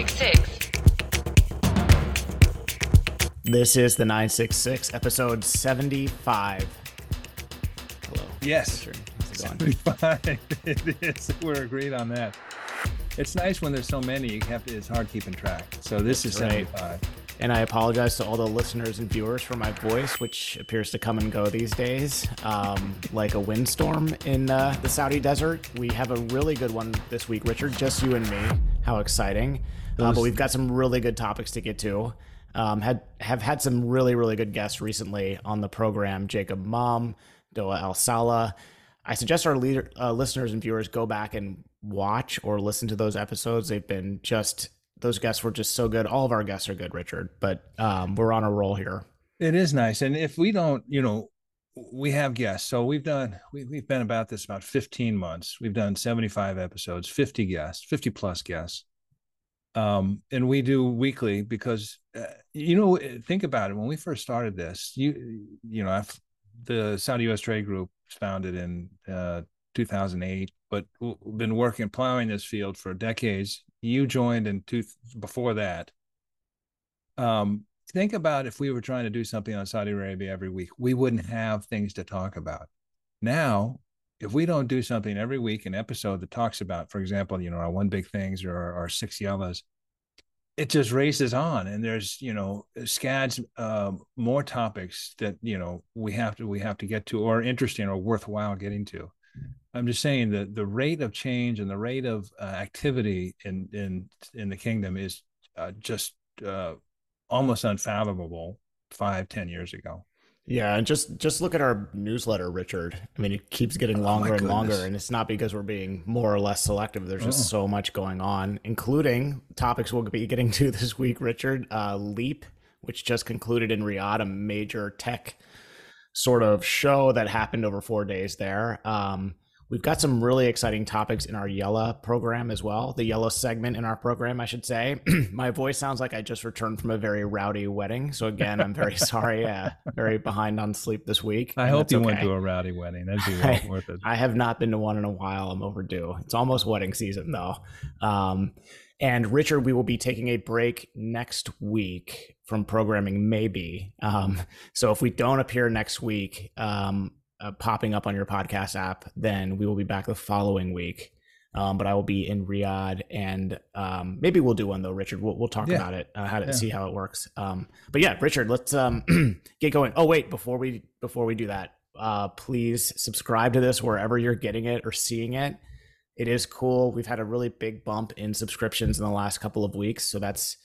966. This is the 966, episode 75. Hello. Yes. How's it going? 75. it is. We're agreed on that. It's nice when there's so many. You have to, it's hard keeping track. So this is right. 75. And I apologize to all the listeners and viewers for my voice, which appears to come and go these days, um, like a windstorm in uh, the Saudi desert. We have a really good one this week, Richard. Just you and me. How exciting! Uh, but we've got some really good topics to get to. Um, had have had some really really good guests recently on the program. Jacob Mom, Doa Al Sala. I suggest our leader, uh, listeners and viewers go back and watch or listen to those episodes. They've been just those guests were just so good. All of our guests are good, Richard. But um, we're on a roll here. It is nice. And if we don't, you know, we have guests. So we've done, we, we've been about this about 15 months. We've done 75 episodes, 50 guests, 50 plus guests. Um, and we do weekly because, uh, you know, think about it. When we first started this, you, you know, I've, the Saudi US Trade Group was founded in uh, 2008, but been working, plowing this field for decades. You joined in two, before that. Um, think about if we were trying to do something on Saudi Arabia every week, we wouldn't have things to talk about. Now, if we don't do something every week, an episode that talks about, for example, you know, our one big things or our, our six Yallahs, it just races on, and there's you know scads um, more topics that you know we have to we have to get to or interesting or worthwhile getting to. I'm just saying that the rate of change and the rate of uh, activity in in in the kingdom is uh, just uh, almost unfathomable five ten years ago. Yeah, and just just look at our newsletter, Richard. I mean, it keeps getting longer and longer, and it's not because we're being more or less selective. There's just so much going on, including topics we'll be getting to this week, Richard. Uh, Leap, which just concluded in Riyadh, a major tech sort of show that happened over four days there. Um, we've got some really exciting topics in our Yallah program as well. The Yallah segment in our program, I should say. My voice sounds like I just returned from a very rowdy wedding. So again, I'm very sorry. Uh, very behind on sleep this week. I hope you went to a rowdy wedding. That'd be well I- worth it. I have not been to one in a while. I'm overdue. It's almost wedding season though. Um, and Richard, we will be taking a break next week from programming, maybe. Um, so if we don't appear next week, um, uh, popping up on your podcast app, then we will be back the following week. Um, but I will be in Riyadh, and um, maybe we'll do one though, Richard. We'll, we'll talk Yeah. about it, uh, how to Yeah. see how it works. Um, but yeah, Richard, let's um, get going. Oh wait, before we before we do that, uh, please subscribe to this wherever you're getting it or seeing it. It is cool. We've had a really big bump in subscriptions in the last couple of weeks, so that's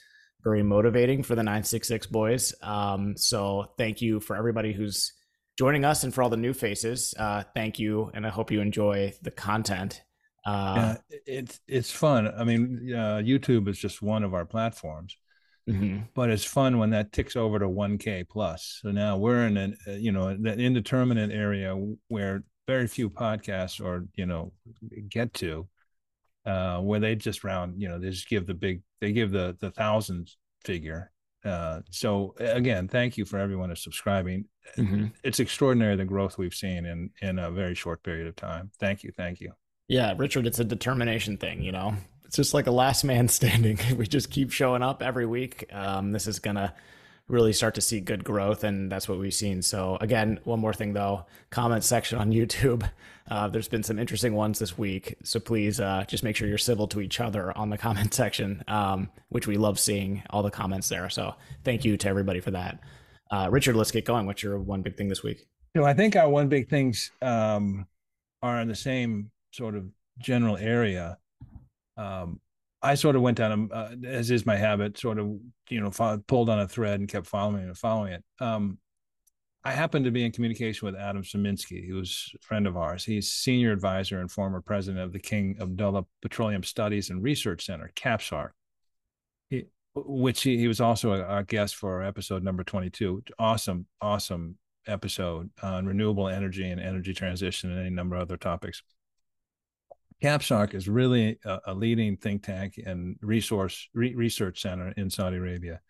very motivating for the 966 boys. Um, so thank you for everybody who's joining us and for all the new faces. Uh, thank you, and I hope you enjoy the content. Uh, yeah, it's it's fun. I mean, uh, YouTube is just one of our platforms, mhm. but it's fun when that ticks over to 1K plus. So now we're in an uh, you know that indeterminate area where very few podcasts or you know get to, uh, where they just round you know they just give the big they give the the thousands figure. Uh, so again, thank you for everyone who's subscribing. Mhm. It's extraordinary the growth we've seen in in a very short period of time. Thank you, thank you. Yeah, Richard, it's a determination thing, you know. It's just like a last man standing. we just keep showing up every week. Um, this is gonna really start to see good growth, and that's what we've seen. So again, one more thing though, comment section on YouTube. Uh, there's been some interesting ones this week, so please uh, just make sure you're civil to each other on the comment section, um, which we love seeing all the comments there. So thank you to everybody for that. Uh, Richard, let's get going. What's your one big thing this week? You know, I think our one big things um, are in the same sort of general area. Um, I sort of went down, a, uh, as is my habit, sort of, you know, fo- pulled on a thread and kept following and following it. Um, I happened to be in communication with Adam Sieminski, who's a friend of ours. He's senior advisor and former president of the King Abdullah Petroleum Studies and Research Center, KAPSARC, he, which he, he was also a, a guest for episode number 22. Awesome, awesome episode on renewable energy and energy transition and any number of other topics. KAPSARC is really a, a leading think tank and resource re- research center in Saudi Arabia.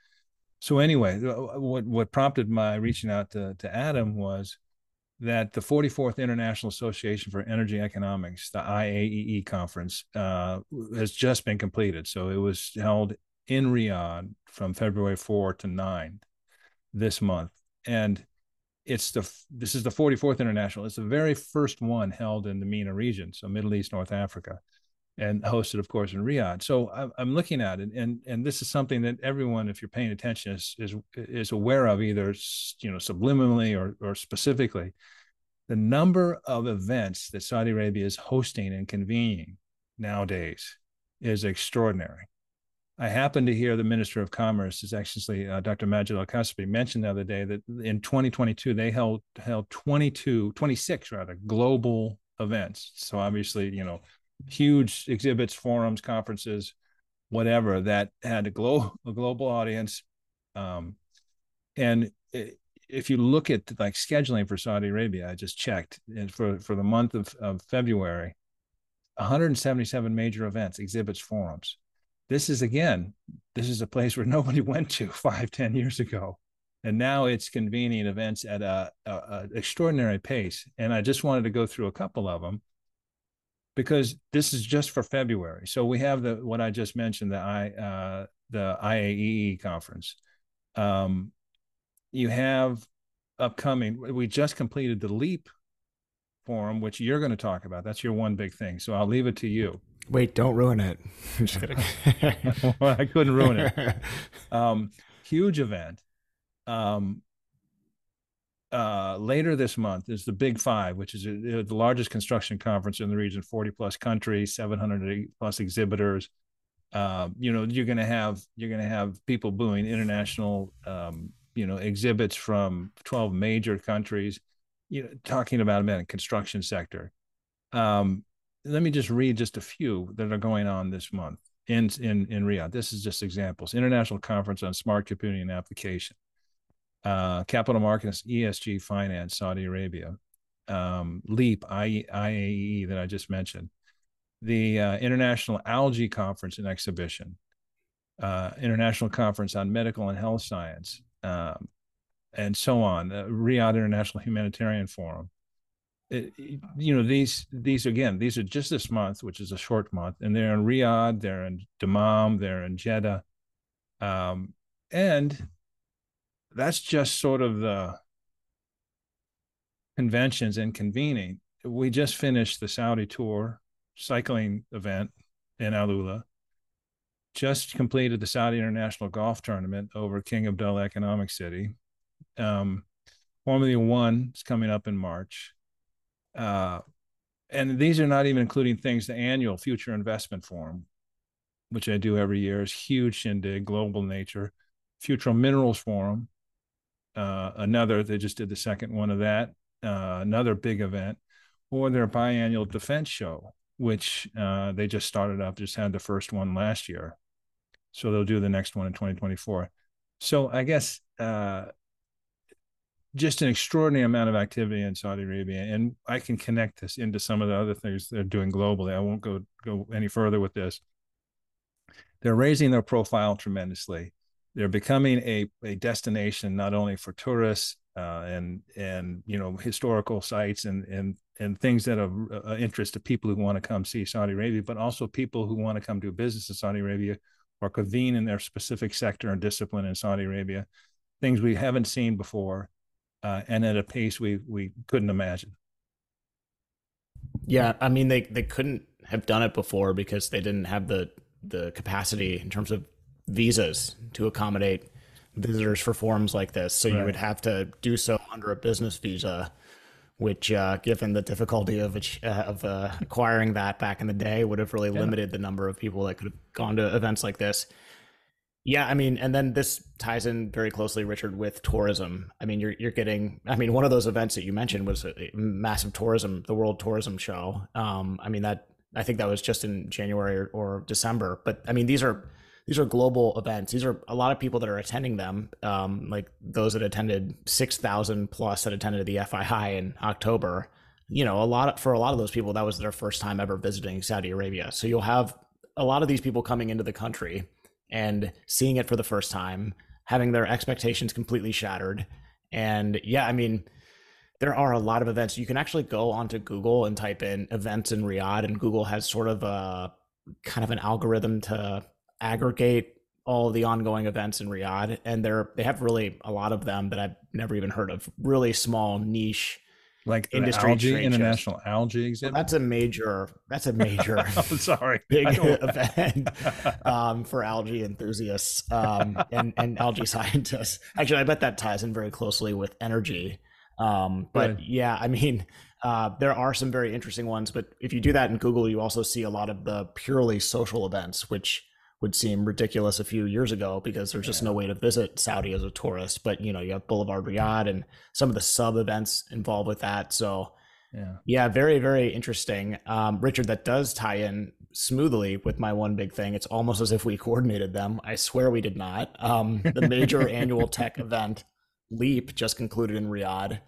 So anyway, what what prompted my reaching out to, to Adam was that the 44th International Association for Energy Economics, the IAEE conference, uh, has just been completed. So it was held in Riyadh from February 4 to 9 this month. And it's the this is the 44th international. It's the very first one held in the MENA region, so Middle East, North Africa, and hosted, of course, in Riyadh. So I'm looking at it, and and this is something that everyone, if you're paying attention, is is is aware of, either you know subliminally or or specifically. The number of events that Saudi Arabia is hosting and convening nowadays is extraordinary. I happened to hear the Minister of Commerce, His Excellency uh, Dr. Majid Al Qasabi, mentioned the other day that in 2022 they held held 22, 26 rather global events. So obviously, you know, huge exhibits, forums, conferences, whatever that had a, glo- a global audience. Um, and it, if you look at like scheduling for Saudi Arabia, I just checked and for for the month of, of February, 177 major events, exhibits, forums this is again this is a place where nobody went to five ten years ago. And now it's convening events at a, a, a, extraordinary pace. And i just wanted to go through a couple of them because this is just for february. So we have the what i just mentioned the i uh, the iaee conference. Um, you have upcoming we just completed the leap forum which you're going to talk about. That's your one big thing. So i'll leave it to you Wait, don't ruin it. I'm just kidding. well, I couldn't ruin it. Um, huge event. Um, uh, later this month is the Big Five, which is a, uh, the largest construction conference in the region, 40 plus countries, 700 plus exhibitors. Uh, you know, you're going to have you're going to have people booing international, um, you know, exhibits from 12 major countries. You know, talking about the construction sector. Um, let me just read just a few that are going on this month in in in Riyadh. This is just examples. International Conference on Smart Computing and Application. Uh, Capital Markets ESG Finance Saudi Arabia. Um, LEAP I, IAE that I just mentioned. The uh, International Algae Conference and Exhibition. Uh, International Conference on Medical and Health Science. Um, and so on. The Riyadh International Humanitarian Forum it, you know these these again these are just this month which is a short month and they're in riyadh they're in dammam they're in jeddah um, and that's just sort of the conventions and convening. We just finished the saudi tour cycling event in alula. Just completed the saudi international golf tournament over king abdullah economic city. Um, formula one is coming up in march uh, and these are not even including things the annual future investment forum which i do every year is huge shindig global nature. Future minerals forum uh, another they just did the second one of that uh, another big event or their biannual defense show which uh, they just started up just had the first one last year. So they'll do the next one in 2024 so i guess uh, just an extraordinary amount of activity in Saudi Arabia, and I can connect this into some of the other things they're doing globally. I won't go go any further with this. They're raising their profile tremendously. They're becoming a, a destination not only for tourists uh, and and you know historical sites and and and things that are of uh, interest to people who want to come see Saudi Arabia, but also people who want to come do business in Saudi Arabia or convene in their specific sector and discipline in Saudi Arabia. Things we haven't seen before uh, and at a pace we we couldn't imagine. Yeah, I mean they they couldn't have done it before because they didn't have the the capacity in terms of visas to accommodate visitors for forums like this. So right. you would have to do so under a business visa, which, uh, given the difficulty of uh, of uh, acquiring that back in the day, would have really yeah. limited the number of people that could have gone to events like this. Yeah, I mean, and then this ties in very closely, Richard, with tourism. I mean, you're you're getting. I mean, one of those events that you mentioned was a massive tourism, the World Tourism Show. Um, I mean, that I think that was just in January or, or December. But I mean, these are these are global events. These are a lot of people that are attending them. Um, like those that attended six thousand plus that attended the FII in October. You know, a lot of, for a lot of those people, that was their first time ever visiting Saudi Arabia. So you'll have a lot of these people coming into the country and seeing it for the first time, having their expectations completely shattered. And yeah, I mean, there are a lot of events. You can actually go onto Google and type in events in Riyadh, and Google has sort of a kind of an algorithm to aggregate all the ongoing events in Riyadh, and they're they have really a lot of them that I've never even heard of. Really small niche like industry algae international algae exhibit. Well, that's a major. That's a major. I'm sorry, big event um, for algae enthusiasts um, and and algae scientists. Actually, I bet that ties in very closely with energy. Um, but Good. yeah, I mean, uh, there are some very interesting ones. But if you do that in Google, you also see a lot of the purely social events, which would seem ridiculous a few years ago because there's just yeah. no way to visit Saudi as a tourist. But you know, you have Boulevard Riyadh and some of the sub events involved with that. So yeah, yeah, very very interesting. Um, Richard, that does tie in smoothly with my one big thing. It's almost as if we coordinated them. I swear we did not. Um, the major annual tech event Leap just concluded in Riyadh.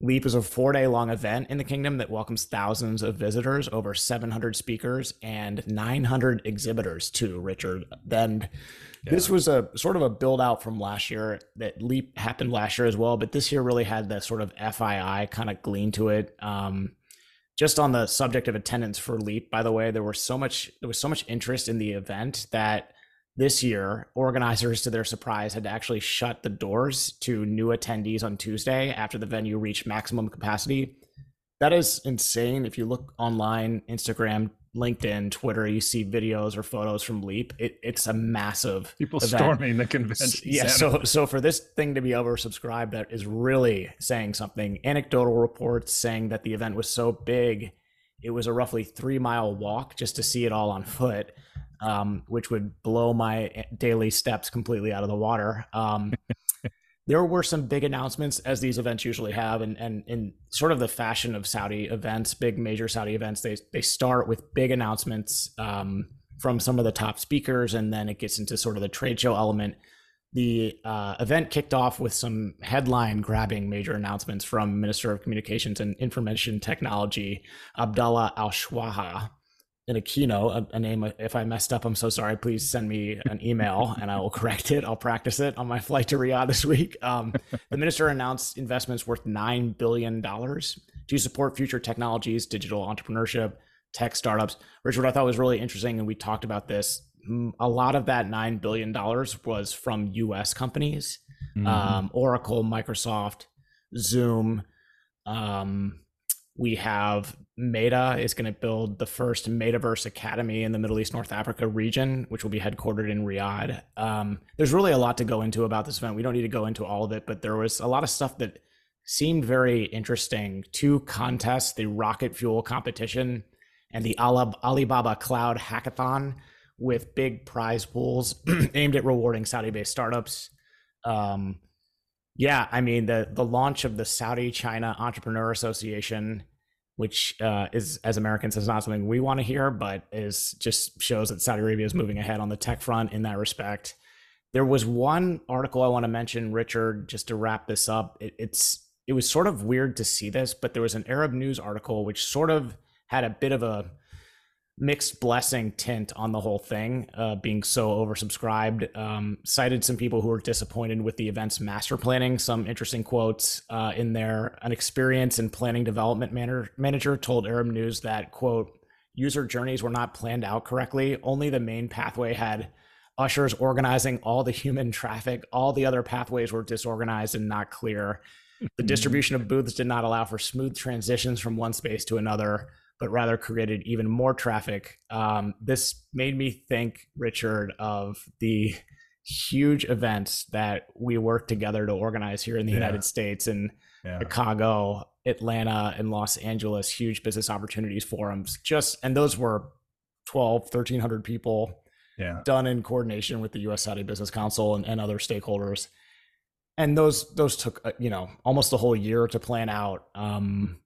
Leap is a four day long event in the kingdom that welcomes thousands of visitors, over 700 speakers, and 900 exhibitors, too, Richard. Then yeah. this was a sort of a build out from last year that Leap happened last year as well, but this year really had the sort of FII kind of glean to it. Um, just on the subject of attendance for Leap, by the way, there was so much there was so much interest in the event that this year, organizers, to their surprise, had to actually shut the doors to new attendees on Tuesday after the venue reached maximum capacity. That is insane. If you look online, Instagram, LinkedIn, Twitter, you see videos or photos from Leap. It, it's a massive people event. storming the convention. Yeah, center. so so for this thing to be oversubscribed, that is really saying something. Anecdotal reports saying that the event was so big, it was a roughly three mile walk just to see it all on foot um, which would blow my daily steps completely out of the water. Um, there were some big announcements, as these events usually have, and and in sort of the fashion of Saudi events, big major Saudi events, they they start with big announcements um, from some of the top speakers, and then it gets into sort of the trade show element. The uh, event kicked off with some headline grabbing major announcements from Minister of Communications and Information Technology, Abdullah Alswaha in a keynote, a, a, name. If I messed up, I'm so sorry. Please send me an email and I will correct it. I'll practice it on my flight to Riyadh this week. Um, the minister announced investments worth nine billion dollars to support future technologies, digital entrepreneurship, tech startups. Richard, I thought was really interesting, and we talked about this. A lot of that nine billion dollars was from U.S. companies, mm-hmm. um, Oracle, Microsoft, Zoom. Um, we have Meta is going to build the first Metaverse Academy in the Middle East North Africa region, which will be headquartered in Riyadh. Um, there's really a lot to go into about this event. We don't need to go into all of it, but there was a lot of stuff that seemed very interesting. Two contests: the rocket fuel competition and the Alibaba Cloud Hackathon, with big prize pools aimed at rewarding Saudi-based startups. Um, yeah, I mean the the launch of the Saudi China Entrepreneur Association, which uh, is as Americans is not something we want to hear, but is just shows that Saudi Arabia is moving ahead on the tech front in that respect. There was one article I want to mention, Richard, just to wrap this up. It, it's it was sort of weird to see this, but there was an Arab news article which sort of had a bit of a mixed blessing tint on the whole thing, uh, being so oversubscribed. Um, cited some people who were disappointed with the event's master planning. Some interesting quotes uh, in there. An experience and planning development man- manager told Arab News that quote user journeys were not planned out correctly. Only the main pathway had ushers organizing all the human traffic. All the other pathways were disorganized and not clear. The distribution of booths did not allow for smooth transitions from one space to another but rather created even more traffic. Um, this made me think, Richard, of the huge events that we work together to organize here in the yeah. United States and yeah. Chicago, Atlanta, and Los Angeles, huge business opportunities forums. Just and those were 12, 1300 people yeah. done in coordination with the US Saudi Business Council and, and other stakeholders. And those those took uh, you know almost a whole year to plan out. Um,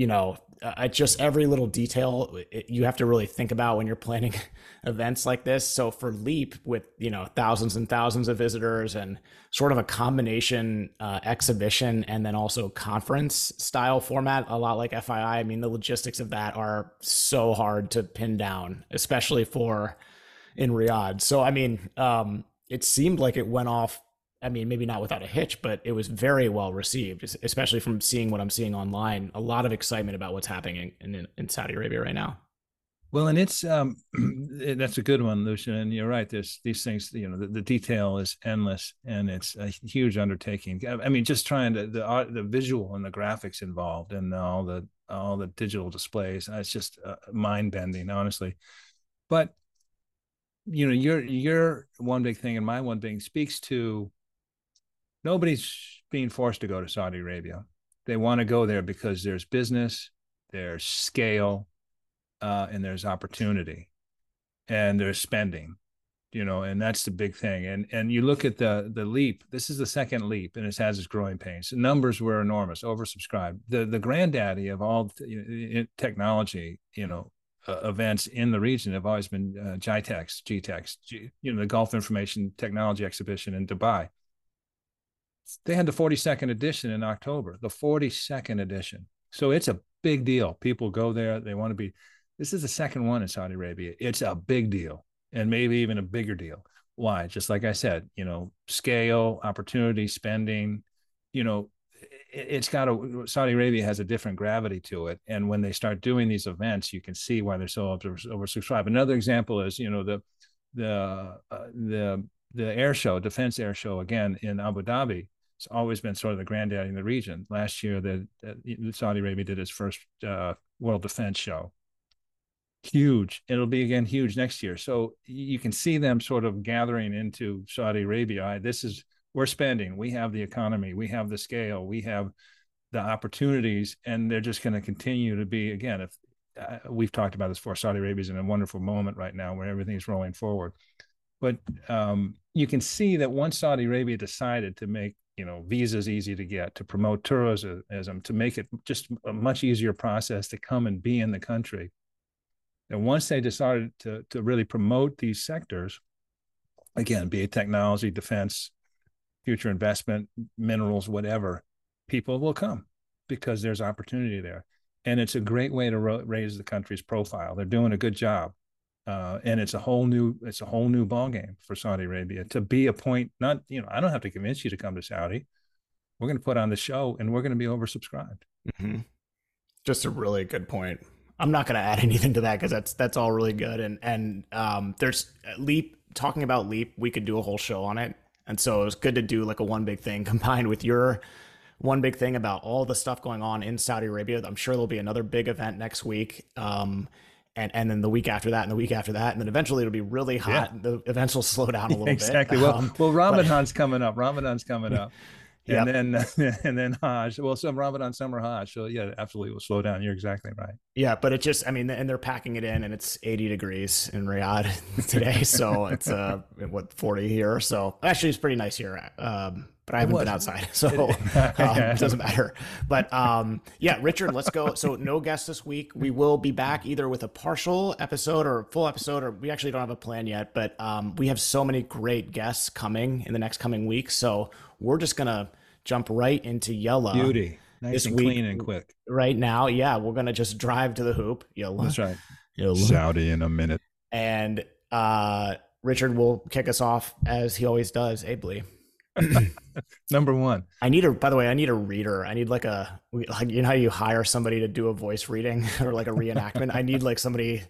you know, I just every little detail it, you have to really think about when you're planning events like this. So for Leap, with you know thousands and thousands of visitors and sort of a combination uh, exhibition and then also conference style format, a lot like FII. I mean, the logistics of that are so hard to pin down, especially for in Riyadh. So I mean, um, it seemed like it went off I mean, maybe not without a hitch, but it was very well received, especially from seeing what I'm seeing online. A lot of excitement about what's happening in, in, in Saudi Arabia right now. Well, and it's um, that's a good one, Lucien. And you're right. There's these things. You know, the, the detail is endless, and it's a huge undertaking. I mean, just trying to the art, the visual and the graphics involved, and all the all the digital displays. It's just uh, mind bending, honestly. But you know, your your one big thing and my one thing speaks to nobody's being forced to go to Saudi Arabia. They want to go there because there's business, there's scale, uh, and there's opportunity and there's spending you know and that's the big thing and and you look at the the leap this is the second leap and it has its growing pains the numbers were enormous oversubscribed the the granddaddy of all technology you know uh, events in the region have always been uh, GITEX, GTEX, G, you know, the Gulf Information Technology Exhibition in Dubai. They had the 42nd edition in October, the 42nd edition. So it's a big deal. People go there, they want to be this is the second one in Saudi Arabia. It's a big deal and maybe even a bigger deal. Why? Just like I said, you know, scale, opportunity, spending, you know, it's got a Saudi Arabia has a different gravity to it. And when they start doing these events, you can see why they're so oversubscribed. Another example is, you know, the the uh, the the air show, defense air show again in Abu Dhabi. It's always been sort of the granddaddy in the region. Last year, the, the Saudi Arabia did its first uh, World Defense Show, huge. It'll be again huge next year. So you can see them sort of gathering into Saudi Arabia. This is we're spending. We have the economy. We have the scale. We have the opportunities, and they're just going to continue to be again. If uh, we've talked about this before, Saudi Arabia is in a wonderful moment right now where everything's rolling forward. But um, you can see that once Saudi Arabia decided to make you know visas easy to get, to promote tourism, to make it just a much easier process to come and be in the country, and once they decided to, to really promote these sectors, again, be it technology, defense, future investment, minerals, whatever, people will come because there's opportunity there. And it's a great way to raise the country's profile. They're doing a good job. Uh, and it's a whole new it's a whole new ballgame for Saudi Arabia to be a point. Not you know I don't have to convince you to come to Saudi. We're going to put on the show, and we're going to be oversubscribed. Mm-hmm. Just a really good point. I'm not going to add anything to that because that's that's all really good. And and um, there's Leap talking about Leap. We could do a whole show on it, and so it was good to do like a one big thing combined with your one big thing about all the stuff going on in Saudi Arabia. I'm sure there'll be another big event next week. Um, and, and then the week after that, and the week after that, and then eventually it'll be really hot. Yeah. The events will slow down a little exactly. bit. Exactly. Well, um, well, Ramadan's but, coming up. Ramadan's coming up. and then and then Hajj. Well, some Ramadan summer Hajj. So yeah, absolutely will slow down. You're exactly right. Yeah, but it just I mean, and they're packing it in, and it's 80 degrees in Riyadh today, so it's uh what 40 here. So actually, it's pretty nice here. Um, but I haven't been outside, so um, it doesn't matter. But um, yeah, Richard, let's go. So no guests this week. We will be back either with a partial episode or full episode, or we actually don't have a plan yet. But um, we have so many great guests coming in the next coming weeks, so we're just gonna jump right into Yallah. Beauty. Nice this and week, clean and quick. Right now, yeah, we're gonna just drive to the hoop. Yallah. That's right. Yallah. Saudi in a minute. And uh, Richard will kick us off as he always does, ably. Number one. I need a. By the way, I need a reader. I need like a like you know how you hire somebody to do a voice reading or like a reenactment. I need like somebody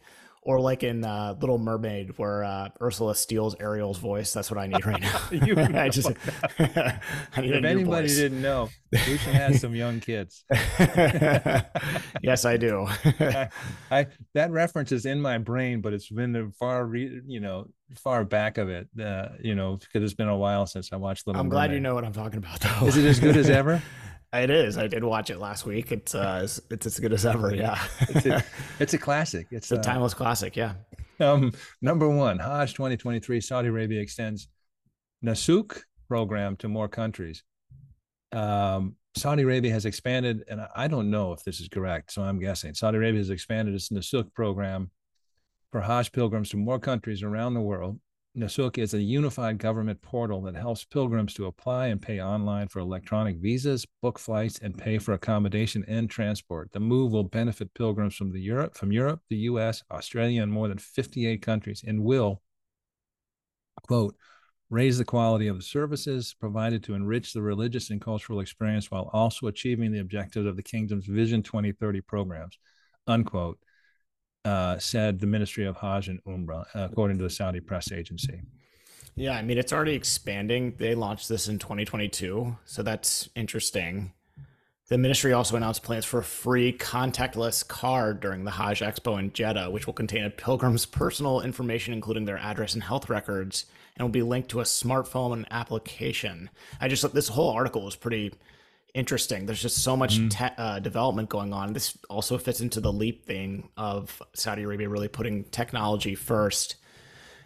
or like in uh, Little Mermaid, where uh, Ursula steals Ariel's voice. That's what I need right now. you I just, I need if anybody voice. didn't know, Lucien has some young kids. yes, I do. I, I, that reference is in my brain, but it's been the far, re, you know, far back of it. Uh, you know, because it's been a while since I watched Little. Mermaid. I'm Mermaid. glad you know what I'm talking about. Though. Is it as good as ever? It is. I did watch it last week. It's uh, it's, it's as good as ever. Yeah, it's, a, it's a classic. It's a uh, timeless classic. Yeah. Um, number one, Hajj 2023. Saudi Arabia extends Nusuk program to more countries. Um, Saudi Arabia has expanded, and I don't know if this is correct, so I'm guessing. Saudi Arabia has expanded its Nusuk program for Hajj pilgrims to more countries around the world Nusuk is a unified government portal that helps pilgrims to apply and pay online for electronic visas, book flights, and pay for accommodation and transport. The move will benefit pilgrims from the Europe, from Europe, the U.S., Australia, and more than 58 countries, and will, quote, raise the quality of the services provided to enrich the religious and cultural experience while also achieving the objectives of the kingdom's Vision 2030 programs, unquote. Uh, said the Ministry of Hajj and Umrah, according to the Saudi press agency. Yeah, I mean, it's already expanding. They launched this in 2022, so that's interesting. The ministry also announced plans for a free contactless card during the Hajj Expo in Jeddah, which will contain a pilgrim's personal information, including their address and health records, and will be linked to a smartphone and application. I just thought this whole article was pretty interesting. There's just so much mm. te- uh, development going on. This also fits into the leap thing of Saudi Arabia really putting technology first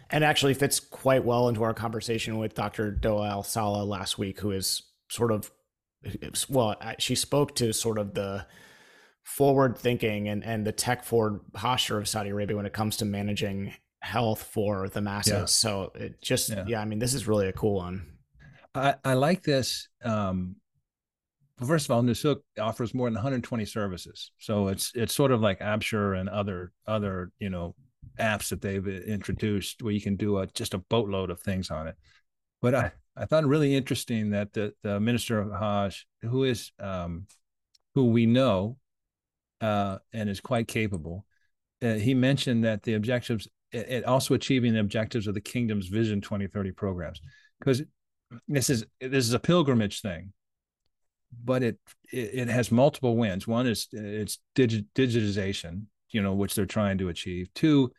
and actually fits quite well into our conversation with Dr. Doa Al Saleh last week, who is sort of, well, she spoke to sort of the forward thinking and, and the tech forward posture of Saudi Arabia when it comes to managing health for the masses. Yeah. So it just, yeah. yeah. I mean, this is really a cool one. I, I like this. Um, first of all, Nusuk offers more than 120 services, so it's it's sort of like Absher and other other you know apps that they've introduced where you can do a, just a boatload of things on it. But I, I it really interesting that the, the minister of Hajj, who is um, who we know uh, and is quite capable, uh, he mentioned that the objectives, it also achieving the objectives of the kingdom's Vision 2030 programs, because this is this is a pilgrimage thing, but it it, it has multiple wins. One is it's digi- digitization, you know which they're trying to achieve two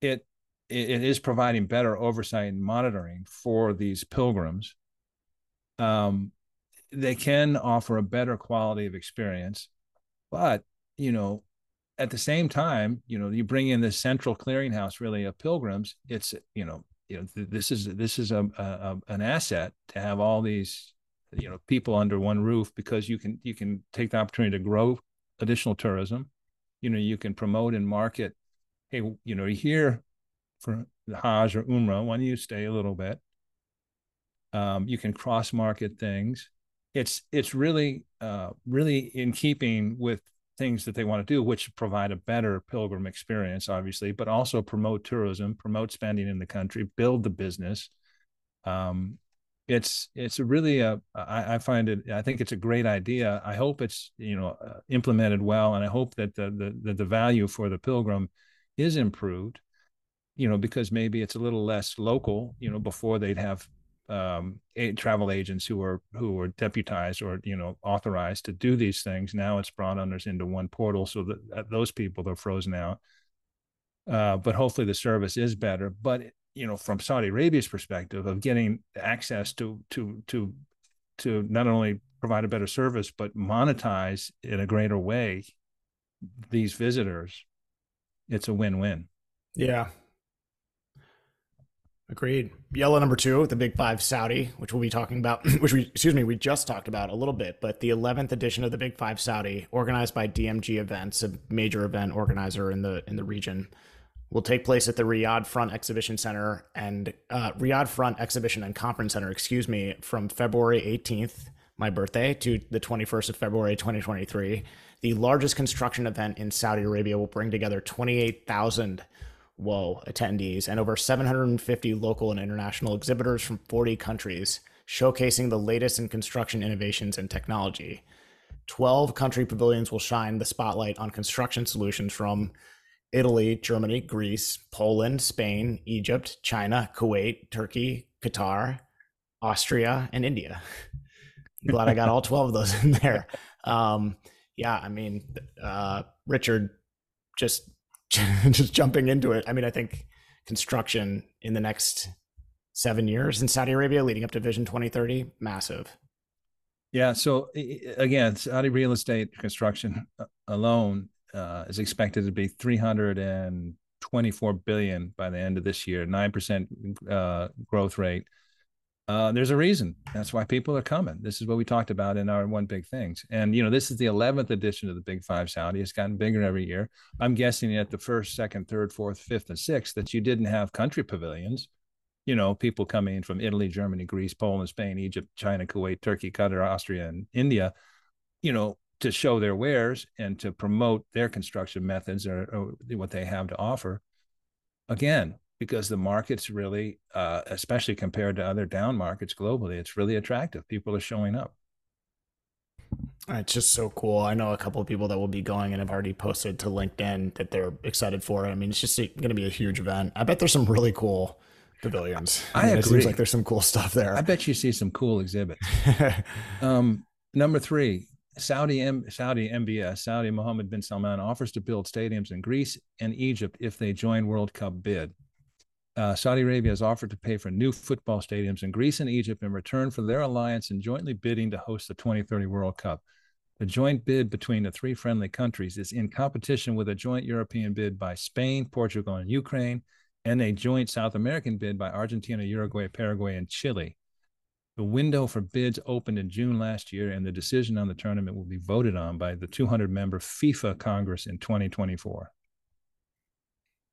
it it is providing better oversight and monitoring for these pilgrims um, they can offer a better quality of experience but you know at the same time you know you bring in this central clearinghouse really of pilgrims it's you know you know this is this is a, a an asset to have all these you know people under one roof because you can you can take the opportunity to grow additional tourism. You know you can promote and market hey you know you're here for the hajj or umrah why don't you stay a little bit? Um, you can cross market things. It's it's really uh, really in keeping with things that they want to do which provide a better pilgrim experience obviously but also promote tourism promote spending in the country build the business. Um, it's it's really a I, I find it I think it's a great idea. I hope it's you know uh, implemented well, and I hope that the the the value for the pilgrim is improved. You know, because maybe it's a little less local. You know, before they'd have um, travel agents who are who are deputized or you know authorized to do these things. Now it's brought under into one portal, so that, those people are frozen out. Uh, but hopefully the service is better. But you know from Saudi Arabia's perspective of getting access to to to to not only provide a better service but monetize in a greater way these visitors it's a win-win. Yeah. Agreed. Yallah number two the big five saudi which we'll be talking about which we excuse me we just talked about a little bit but the 11th edition of the big five saudi organized by dmg events a major event organizer in the in the region will take place at the Riyadh Front Exhibition Center and uh, Riyadh Front Exhibition and Conference Center, excuse me, from February 18th, my birthday, to the 21st of February 2023. The largest construction event in Saudi Arabia will bring together 28,000 whoa attendees and over 750 local and international exhibitors from 40 countries, showcasing the latest in construction innovations and technology. 12 country pavilions will shine the spotlight on construction solutions from Italy, Germany, Greece, Poland, Spain, Egypt, China, Kuwait, Turkey, Qatar, Austria, and India. Glad I got all 12 of those in there. Um, yeah, I mean, uh, Richard, just just jumping into it. I mean, I think construction in the next seven years in Saudi Arabia, leading up to Vision 2030, massive. Yeah. So again, Saudi real estate construction uh, alone uh, is expected to be 324 billion by the end of this year, nine percent uh, growth rate. Uh, there's a reason. That's why people are coming. This is what we talked about in our one big things. And you know, this is the 11th edition of the Big Five Saudi. It's gotten bigger every year. I'm guessing at the first, second, third, fourth, fifth, and sixth that you didn't have country pavilions. You know, people coming in from Italy, Germany, Greece, Poland, Spain, Egypt, China, Kuwait, Turkey, Qatar, Austria, and India. You know, to show their wares and to promote their construction methods or, or what they have to offer. Again, because the market's really, uh, especially compared to other down markets globally, it's really attractive. People are showing up. It's just so cool. I know a couple of people that will be going and have already posted to LinkedIn that they're excited for it. I mean, it's just going to be a huge event. I bet there's some really cool pavilions. I, I mean, agree. It seems like there's some cool stuff there. I bet you see some cool exhibits. um, number three, Saudi M- Saudi MBS, Saudi Mohammed bin Salman offers to build stadiums in Greece and Egypt if they join World Cup bid. Uh, Saudi Arabia has offered to pay for new football stadiums in Greece and Egypt in return for their alliance in jointly bidding to host the 2030 World Cup. The joint bid between the three friendly countries is in competition with a joint European bid by Spain, Portugal, and Ukraine, and a joint South American bid by Argentina, Uruguay, Paraguay, and Chile. The window for bids opened in June last year, and the decision on the tournament will be voted on by the 200 member FIFA Congress in 2024.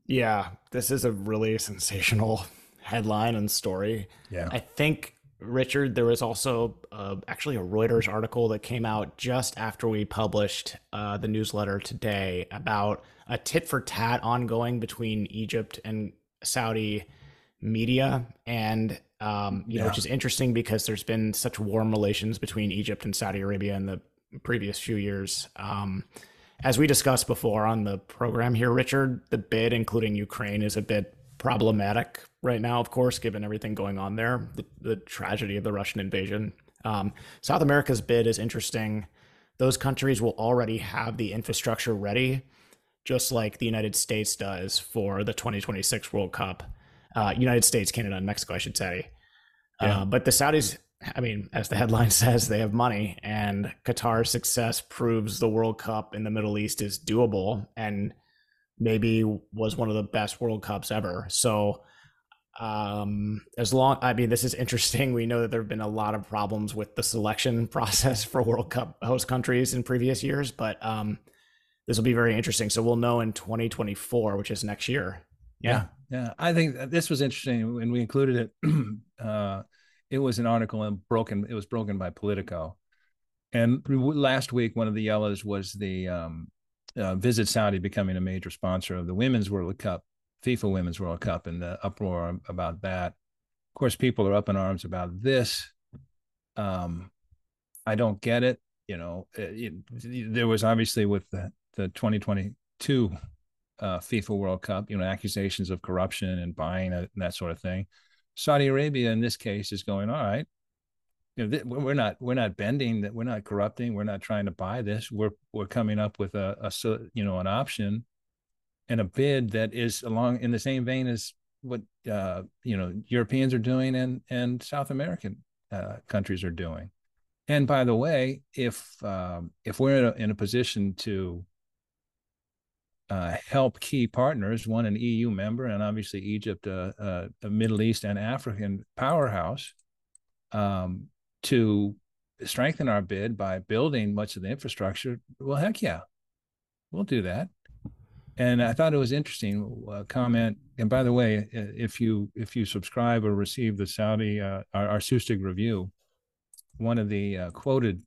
Yeah, this is a really sensational headline and story. Yeah. I think, Richard, there was also uh, actually a Reuters article that came out just after we published uh, the newsletter today about a tit for tat ongoing between Egypt and Saudi media. And um, you yeah. know, which is interesting because there's been such warm relations between Egypt and Saudi Arabia in the previous few years. Um, as we discussed before on the program here, Richard, the bid, including Ukraine, is a bit problematic right now, of course, given everything going on there, the, the tragedy of the Russian invasion. Um, South America's bid is interesting. Those countries will already have the infrastructure ready, just like the United States does for the 2026 World Cup uh, United States, Canada, and Mexico, I should say. Yeah. Uh, but the Saudis, I mean, as the headline says, they have money, and Qatar's success proves the World Cup in the Middle East is doable and maybe was one of the best World Cups ever. So, um, as long, I mean, this is interesting. We know that there have been a lot of problems with the selection process for World Cup host countries in previous years, but um, this will be very interesting. So, we'll know in 2024, which is next year. Yeah. Yeah, I think this was interesting when we included it. uh, it was an article and broken. It was broken by Politico, and last week one of the Yallahs was the um, uh, Visit Saudi becoming a major sponsor of the Women's World Cup, FIFA Women's World Cup, and the uproar about that. Of course, people are up in arms about this. Um, I don't get it. You know, it, it, there was obviously with the the 2022 uh, FIFA World Cup, you know, accusations of corruption and buying and that sort of thing. Saudi Arabia, in this case, is going all right. You know, th- we're not we're not bending that we're not corrupting. We're not trying to buy this. We're we're coming up with a, a you know an option and a bid that is along in the same vein as what uh, you know Europeans are doing and and South American uh, countries are doing. And by the way, if um, if we're in a, in a position to uh, help key partners, one an EU member, and obviously Egypt, uh, uh, a Middle East and African powerhouse, um, to strengthen our bid by building much of the infrastructure. Well, heck yeah, we'll do that. And I thought it was interesting uh, comment. And by the way, if you if you subscribe or receive the Saudi uh, our, our Sustig review, one of the uh, quoted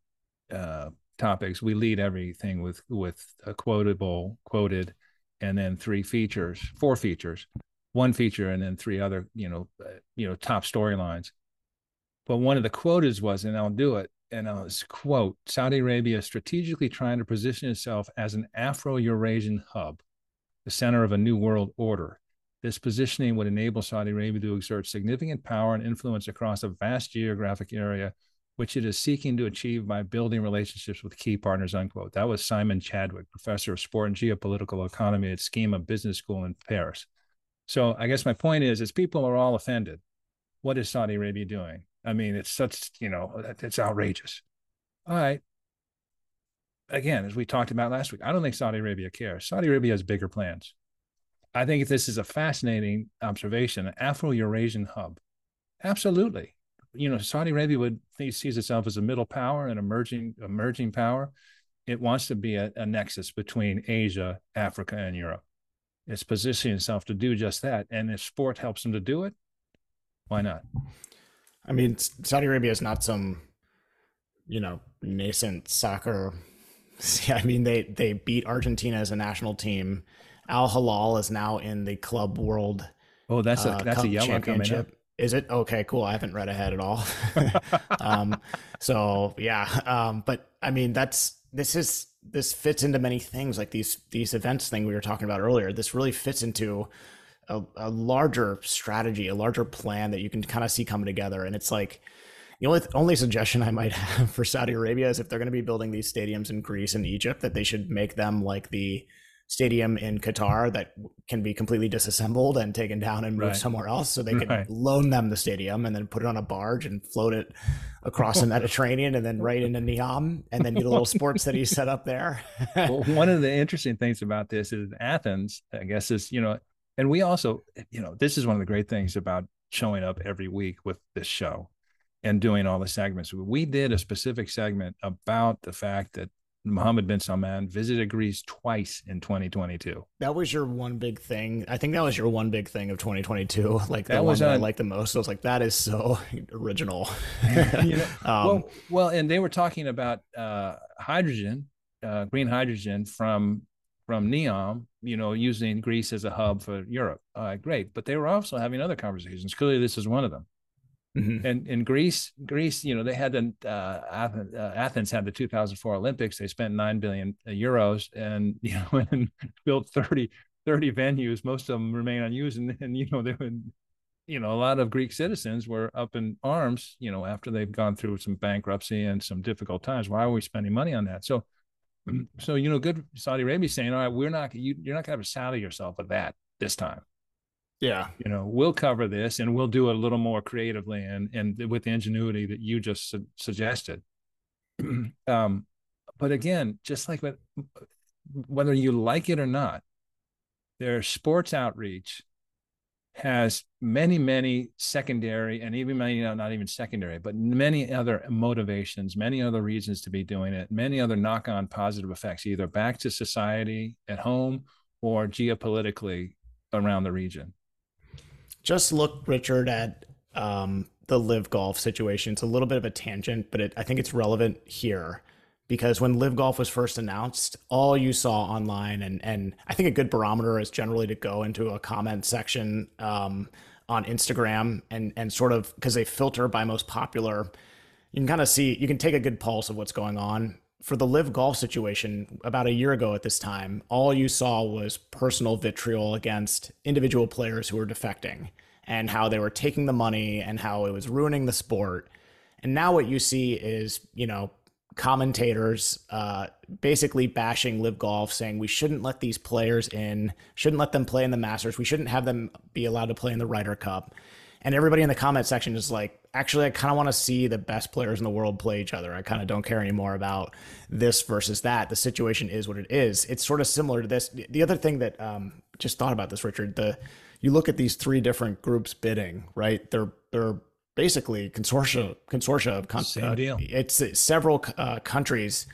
topics we lead everything with with a quotable quoted and then three features four features one feature and then three other you know uh, you know top storylines. But one of the quotas was and i'll do it and i'll quote saudi arabia strategically trying to position itself as an afro-eurasian hub the center of a new world order. This positioning would enable Saudi Arabia to exert significant power and influence across a vast geographic area which it is seeking to achieve by building relationships with key partners, unquote. That was Simon Chadwick, professor of sport and geopolitical economy at SKEMA Business School in Paris. So I guess my point is, is people are all offended. What is Saudi Arabia doing? I mean, it's such, you know, it's outrageous. All right. Again, as we talked about last week, I don't think Saudi Arabia cares. Saudi Arabia has bigger plans. I think this is a fascinating observation, Afro-Eurasian hub. Absolutely you know, Saudi Arabia would sees itself as a middle power, an emerging emerging power. It wants to be a, a nexus between Asia, Africa, and Europe. It's positioning itself to do just that. And if sport helps them to do it, why not? I mean, Saudi Arabia is not some, you know, nascent soccer. I mean, they they beat Argentina as a national team. Al Hilal is now in the club world. Oh, that's a uh, that's a Yallah up Is it okay? Cool. I haven't read ahead at all. um, so yeah, um, but I mean, that's this is this fits into many things like these these events thing we were talking about earlier. This really fits into a, a larger strategy, a larger plan that you can kind of see coming together, and it's like. The only only suggestion I might have for Saudi Arabia is if they're going to be building these stadiums in Greece and Egypt, that they should make them like the stadium in Qatar that can be completely disassembled and taken down and moved right. somewhere else. So they could right. loan them the stadium and then put it on a barge and float it across the Mediterranean and then right into Neom and then get a little sports city set up there. well, one of the interesting things about this is Athens, I guess, is, you know, and we also, you know, this is one of the great things about showing up every week with this show and doing all the segments. We did a specific segment about the fact that Mohammed bin Salman visited Greece twice in 2022. That was your one big thing. I think that was your one big thing of 2022. Like that was one that I liked the most. I was like, that is so original. you know, um, well, well, and they were talking about uh, hydrogen, uh, green hydrogen from from Neom, you know, using Greece as a hub for Europe. Uh, great, but they were also having other conversations. Clearly, this is one of them. Mm-hmm. And in Greece, Greece, you know, they had the uh, Athens, uh, had the 2004 Olympics. They spent nine billion euros, and you know, and built 30 30 venues. Most of them remain unused, and, and you know, they would, you know, a lot of Greek citizens were up in arms. You know, after they've gone through some bankruptcy and some difficult times. Why are we spending money on that? So, so you know, good Saudi Arabia saying, all right, we're not, you, you're not going to have to saddle yourself with that this time. Yeah. You know, we'll cover this and we'll do it a little more creatively and and with the ingenuity that you just su- suggested. um, but again, just like with, whether you like it or not, their sports outreach has many, many secondary and even many, you know, not even secondary, but many other motivations, many other reasons to be doing it, many other knock on positive effects, either back to society at home or geopolitically around the region just look, Richard, at um, the live golf situation. It's a little bit of a tangent, but it, I think it's relevant here because when live golf was first announced, all you saw online, and and I think a good barometer is generally to go into a comment section um, on Instagram and and sort of because they filter by most popular. You can kind of see, you can take a good pulse of what's going on for the live golf situation about a year ago at this time, all you saw was personal vitriol against individual players who were defecting and how they were taking the money and how it was ruining the sport. And now what you see is, you know, commentators uh, basically bashing live golf, saying we shouldn't let these players in, shouldn't let them play in the Masters, we shouldn't have them be allowed to play in the Ryder Cup. And everybody in the comment section is like, actually, I kind of want to see the best players in the world play each other. I kind of don't care anymore about this versus that. The situation is what it is. It's sort of similar to this. The other thing that um, just thought about this, Richard, the you look at these three different groups bidding, right? They're they're basically consortia consortia of con- same uh, deal. It's several uh, countries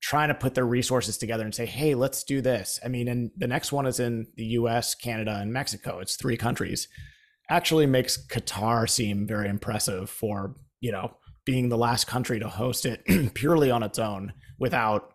trying to put their resources together and say, hey, let's do this. I mean, and the next one is in the U.S., Canada, and Mexico. It's three countries actually makes Qatar seem very impressive for, you know, being the last country to host it purely on its own without,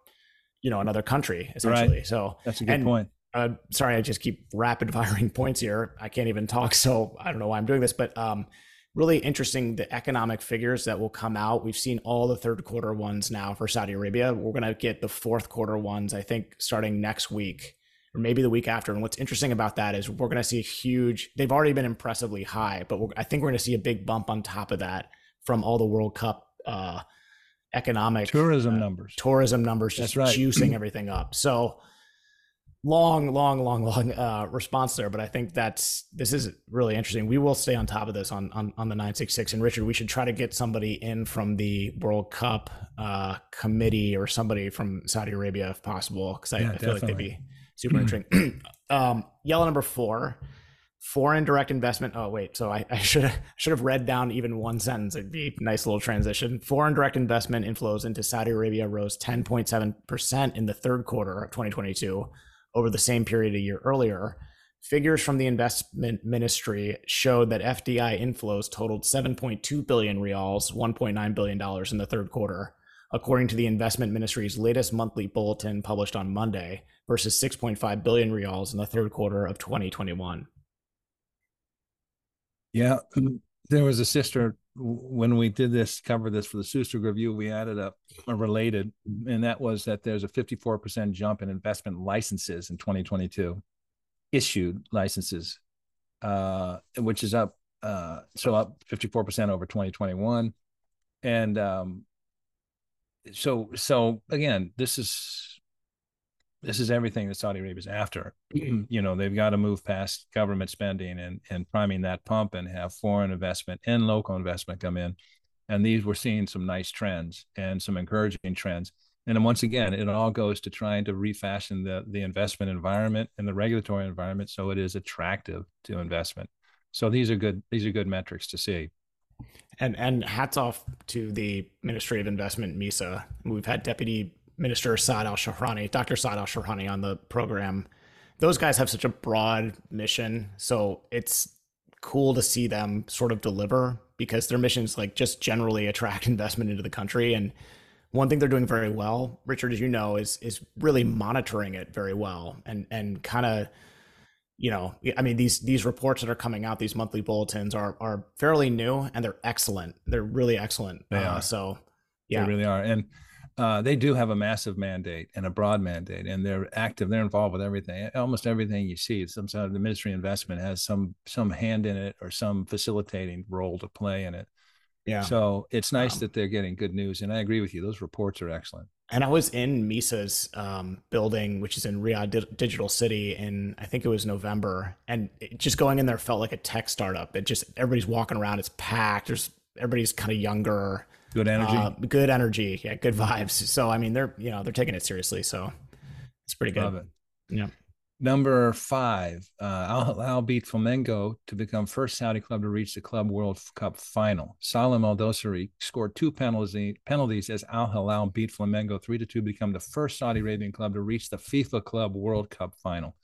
you know, another country essentially. Right. So that's a good and, point. Uh, sorry, I just keep rapid firing points here. I can't even talk, so I don't know why I'm doing this, but um, really interesting the economic figures that will come out. We've seen all the third quarter ones now for Saudi Arabia. We're going to get the fourth quarter ones, I think, starting next week or maybe the week after. And what's interesting about that is we're going to see a huge, they've already been impressively high, but I think we're going to see a big bump on top of that from all the World Cup uh, economic tourism uh, numbers, tourism numbers, just right. juicing everything up. So long, long, long, long uh, response there, but I think that's this is really interesting. We will stay on top of this on on, on the nine six six. And Richard, we should try to get somebody in from the World Cup uh, committee or somebody from Saudi Arabia if possible, because I, yeah, I feel like they'd be super interesting. um, Yallah number four, foreign direct investment. Oh wait, so I, I should should have read down even one sentence. It'd be a nice little transition. Foreign direct investment inflows into Saudi Arabia rose 10.7 percent in the third quarter of 2022 over the same period a year earlier. Figures from the investment ministry showed that FDI inflows totaled 7.2 billion riyals, 1.9 billion dollars in the third quarter, according to the investment ministry's latest monthly bulletin published on Monday, versus 6.5 billion riyals in the third quarter of 2021. Yeah, there was a sister when we did this cover this for the Sustig review we added up a related and that was that there's a 54% jump in investment licenses in 2022 issued licenses uh, which is up uh, so up 54% over 2021 and um, so so again this is this is everything that Saudi Arabia is after. you know, they've got to move past government spending and and priming that pump and have foreign investment and local investment come in. And these we're seeing some nice trends and some encouraging trends. And once again, it all goes to trying to refashion the the investment environment and the regulatory environment so it is attractive to investment. So these are good these are good metrics to see. And and hats off to the Ministry of Investment, MISA. We've had Deputy Minister Saad Al Shahrani, Dr. Saad Al Shahrani on the program. Those guys have such a broad mission. So it's cool to see them sort of deliver because their mission is like just generally attract investment into the country. And one thing they're doing very well, Richard, as you know, is is really monitoring it very well and and kind of you know, I mean these these reports that are coming out, these monthly bulletins are are fairly new and they're excellent. They're really excellent. They uh, are. So yeah, they really are. And uh, they do have a massive mandate and a broad mandate, and they're active. They're involved with everything, almost everything you see. Some sort of the Ministry of Investment has some some hand in it or some facilitating role to play in it. Yeah. So it's nice um, that they're getting good news, and I agree with you. Those reports are excellent. And I was in Misa's um, building, which is in Riyadh Di- Digital City, in I think it was November, and just going in there felt like a tech startup. It just everybody's walking around, it's packed. There's everybody's kind of younger Good energy. Uh, good energy. Yeah, good vibes. So I mean, they're you know they're taking it seriously. So it's pretty good. Love it. Yeah. Number five, uh, Al Hilal beat Flamengo to become first Saudi club to reach the Club World Cup final. Salim Al Dosari scored two penalties, penalties as Al Hilal beat Flamengo three to two, become the first Saudi Arabian club to reach the FIFA Club World Cup final.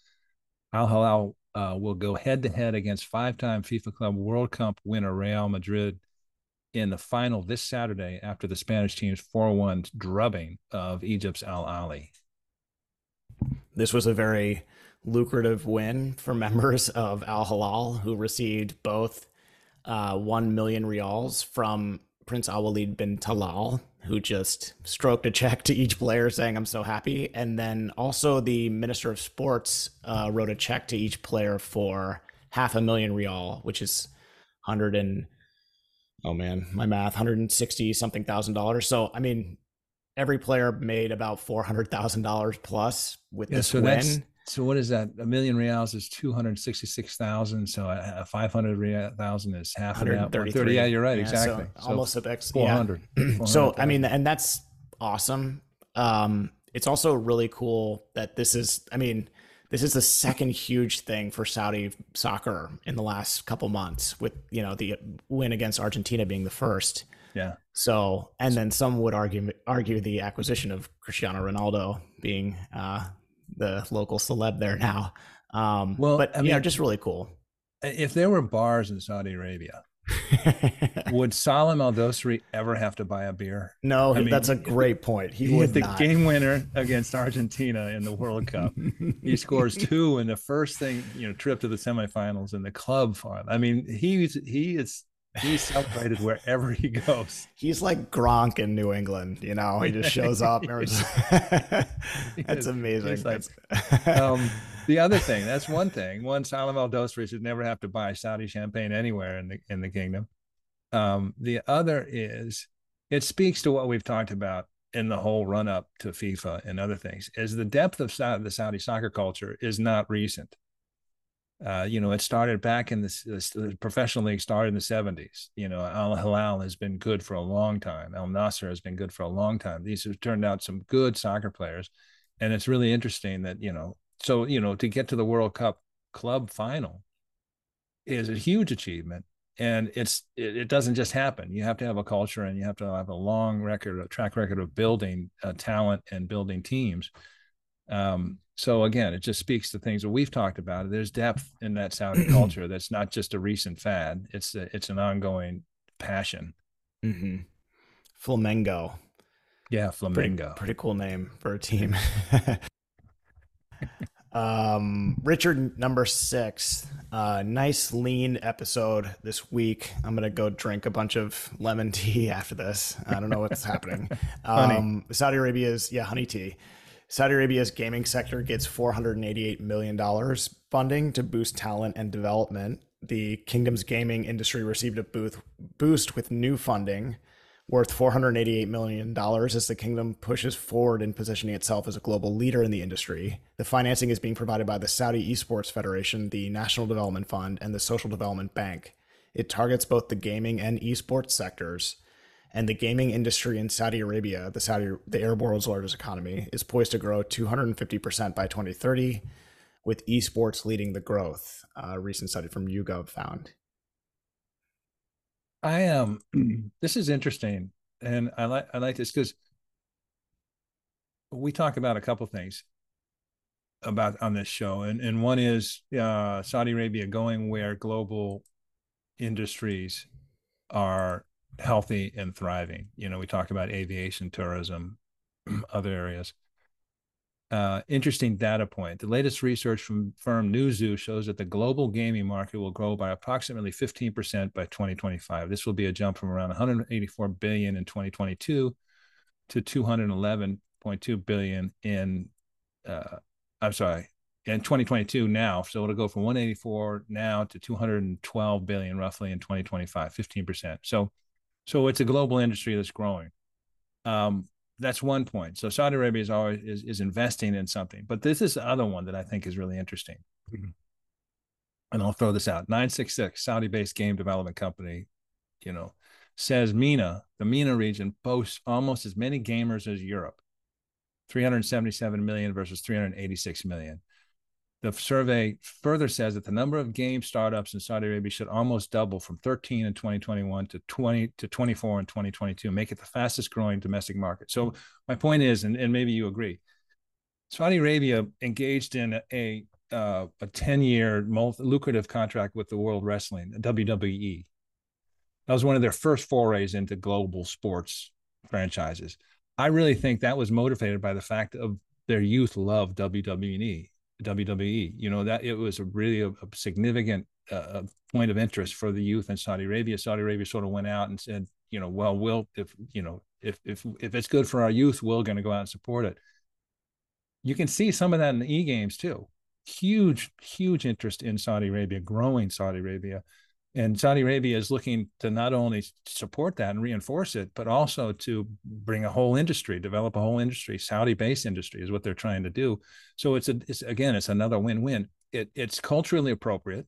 Al Hilal uh, will go head to head against five-time FIFA Club World Cup winner Real Madrid in the final this Saturday after the Spanish team's 4 1 drubbing of Egypt's Al Ahly. This was a very lucrative win for members of Al Hilal who received both uh, 1 million rials from Prince Al Walid bin Talal, who just stroked a check to each player saying, I'm so happy. And then also the Minister of Sports uh, wrote a check to each player for half a million rial, which is 100 and oh man, my math, 160 something thousand dollars. So, I mean, every player made about $400,000 plus with yeah, this so win. So what is that? A million riyals is 266,000. So a 500,000 is half of that. 30. Yeah, you're right. Yeah, exactly. So so almost a X. 400. Yeah. so, I mean, and that's awesome. Um, it's also really cool that this is, I mean, this is the second huge thing for Saudi soccer in the last couple months, with you know the win against Argentina being the first. Yeah. So, and then some would argue argue the acquisition of Cristiano Ronaldo being uh, the local celeb there now. Um, well, but I mean, you know, just really cool. If there were bars in Saudi Arabia, would Salim Al Dosari ever have to buy a beer? No, I mean, that's a great point. He, he hit the not. game winner against Argentina in the World Cup. he scores two in the first thing, you know, trip to the semifinals in the club final. I mean, he's he is he's celebrated wherever he goes. He's like Gronk in New England, you know. He just shows up. that's amazing. Like, um, the other thing, that's one thing. One, Salim Al Dosari should never have to buy Saudi champagne anywhere in the in the kingdom. Um, the other is it speaks to what we've talked about in the whole run up to FIFA and other things. Is the depth of Saudi, the Saudi soccer culture is not recent. Uh, you know, it started back in the, professional league started in the 70s. You know, Al Hilal has been good for a long time. Al Nassr has been good for a long time. These have turned out some good soccer players. And it's really interesting that, you know, so you know to get to the world cup club final is a huge achievement and it's it, it, doesn't just happen you have to have a culture and you have to have a long record a track record of building uh, talent and building teams um, so again it just speaks to things that we've talked about there's depth in that saudi culture that's not just a recent fad it's a, it's an ongoing passion mm-hmm. flamengo yeah flamengo pretty, pretty cool name for a team Um, Richard, number six. Uh, nice lean episode this week. I'm gonna go drink a bunch of lemon tea after this. I don't know what's happening. Um, Saudi Arabia's yeah, honey tea. Saudi Arabia's gaming sector gets 488 million dollars funding to boost talent and development. The kingdom's gaming industry received a boost with new funding worth $488 million as the kingdom pushes forward in positioning itself as a global leader in the industry. The financing is being provided by the Saudi Esports Federation, the National Development Fund, and the Social Development Bank. It targets both the gaming and esports sectors. And the gaming industry in Saudi Arabia, the Saudi the Arab world's largest economy, is poised to grow 250% by 2030, with esports leading the growth. A recent study from YouGov found. I am. Um, this is interesting, and I like I like this because we talk about a couple things about on this show, and and one is uh, Saudi Arabia going where global industries are healthy and thriving. You know, we talk about aviation, tourism, other areas uh, interesting data point. The latest research from firm Newzoo shows that the global gaming market will grow by approximately 15% by 2025. This will be a jump from around 184 billion in 2022 to 211.2 billion in uh, I'm sorry, in 2022 now. So it'll go from 184 now to 212 billion roughly in 2025, 15%. So so it's a global industry that's growing. Um, that's one point. So Saudi Arabia is always is, is investing in something. But this is the other one that I think is really interesting. Mm-hmm. And I'll throw this out. 966, Saudi-based game development company, you know, says MENA, the MENA region boasts almost as many gamers as Europe. 377 million versus 386 million. The survey further says that the number of game startups in Saudi Arabia should almost double from 13 in 2021 to 20 to 24 in 2022, make it the fastest growing domestic market. So my point is, and, and maybe you agree, Saudi Arabia engaged in a uh, a 10 year lucrative contract with the World Wrestling, WWE. That was one of their first forays into global sports franchises. I really think that was motivated by the fact of their youth love WWE WWE. You know that it was a really a, a significant uh, point of interest for the youth in Saudi Arabia. Saudi Arabia sort of went out and said, you know, well, we'll if you know if if if it's good for our youth, we're going to go out and support it. You can see some of that in the e games too. Huge, huge interest in Saudi Arabia, growing Saudi Arabia and Saudi Arabia is looking to not only support that and reinforce it, but also to bring a whole industry, develop a whole industry. Saudi-based industry is what they're trying to do. So it's a, it's again, it's another win-win. It, it's culturally appropriate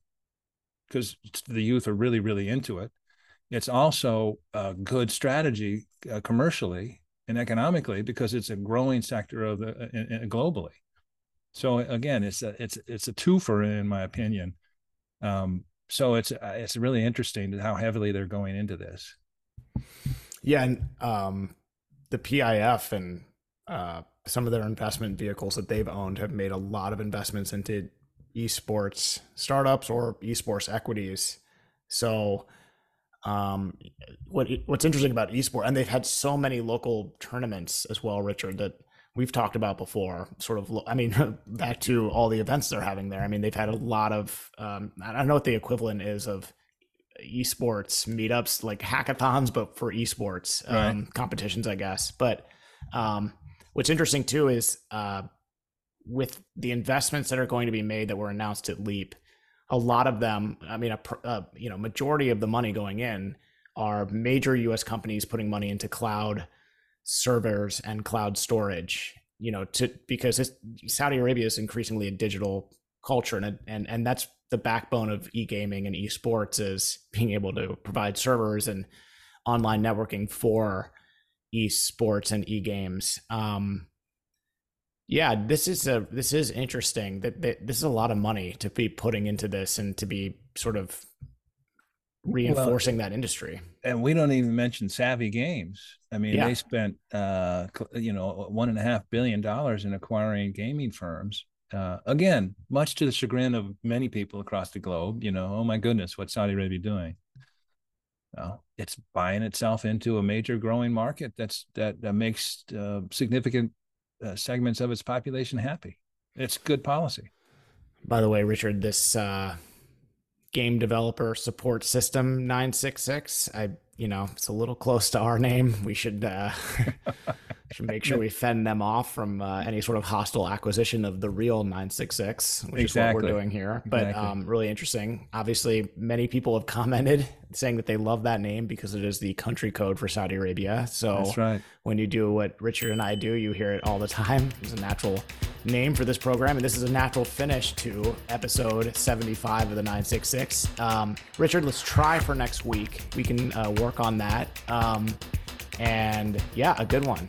because the youth are really, really into it. It's also a good strategy uh, commercially and economically because it's a growing sector of the uh, globally. So again, it's a it's it's a twofer in my opinion. Um, so it's uh, it's really interesting how heavily they're going into this. Yeah, and um, the PIF and uh, some of their investment vehicles that they've owned have made a lot of investments into esports startups or esports equities. So, um, what what's interesting about esports, and they've had so many local tournaments as well, Richard, that we've talked about before sort of i mean back to all the events they're having there i mean they've had a lot of um, i don't know what the equivalent is of esports meetups like hackathons but for esports um, right. competitions i guess but um, what's interesting too is uh, with the investments that are going to be made that were announced at leap a lot of them i mean a, a you know majority of the money going in are major us companies putting money into cloud servers and cloud storage you know to because saudi arabia is increasingly a digital culture and and and that's the backbone of e-gaming and esports is being able to provide servers and online networking for esports and e-games. Um yeah this is a this is interesting that, that this is a lot of money to be putting into this and to be sort of reinforcing well, that industry. And we don't even mention Savvy Games. I mean, yeah. they spent uh, you know one and a half billion dollars in acquiring gaming firms. Uh, again, much to the chagrin of many people across the globe. You know, oh my goodness, what's Saudi Arabia doing? Well, it's buying itself into a major growing market that's that, that makes uh, significant uh, segments of its population happy. It's good policy. By the way, Richard, this uh, game developer support system 966, I you know, it's a little close to our name. We should uh, should make sure we fend them off from uh, any sort of hostile acquisition of the real 966, which exactly. is what we're doing here. But exactly. um, really interesting. Obviously, many people have commented saying that they love that name because it is the country code for Saudi Arabia. So right. when you do what Richard and I do, you hear it all the time. It's a natural name for this program, and this is a natural finish to episode 75 of the 966. Um, Richard, let's try for next week. We can uh, work on that. Um, and yeah, a good one.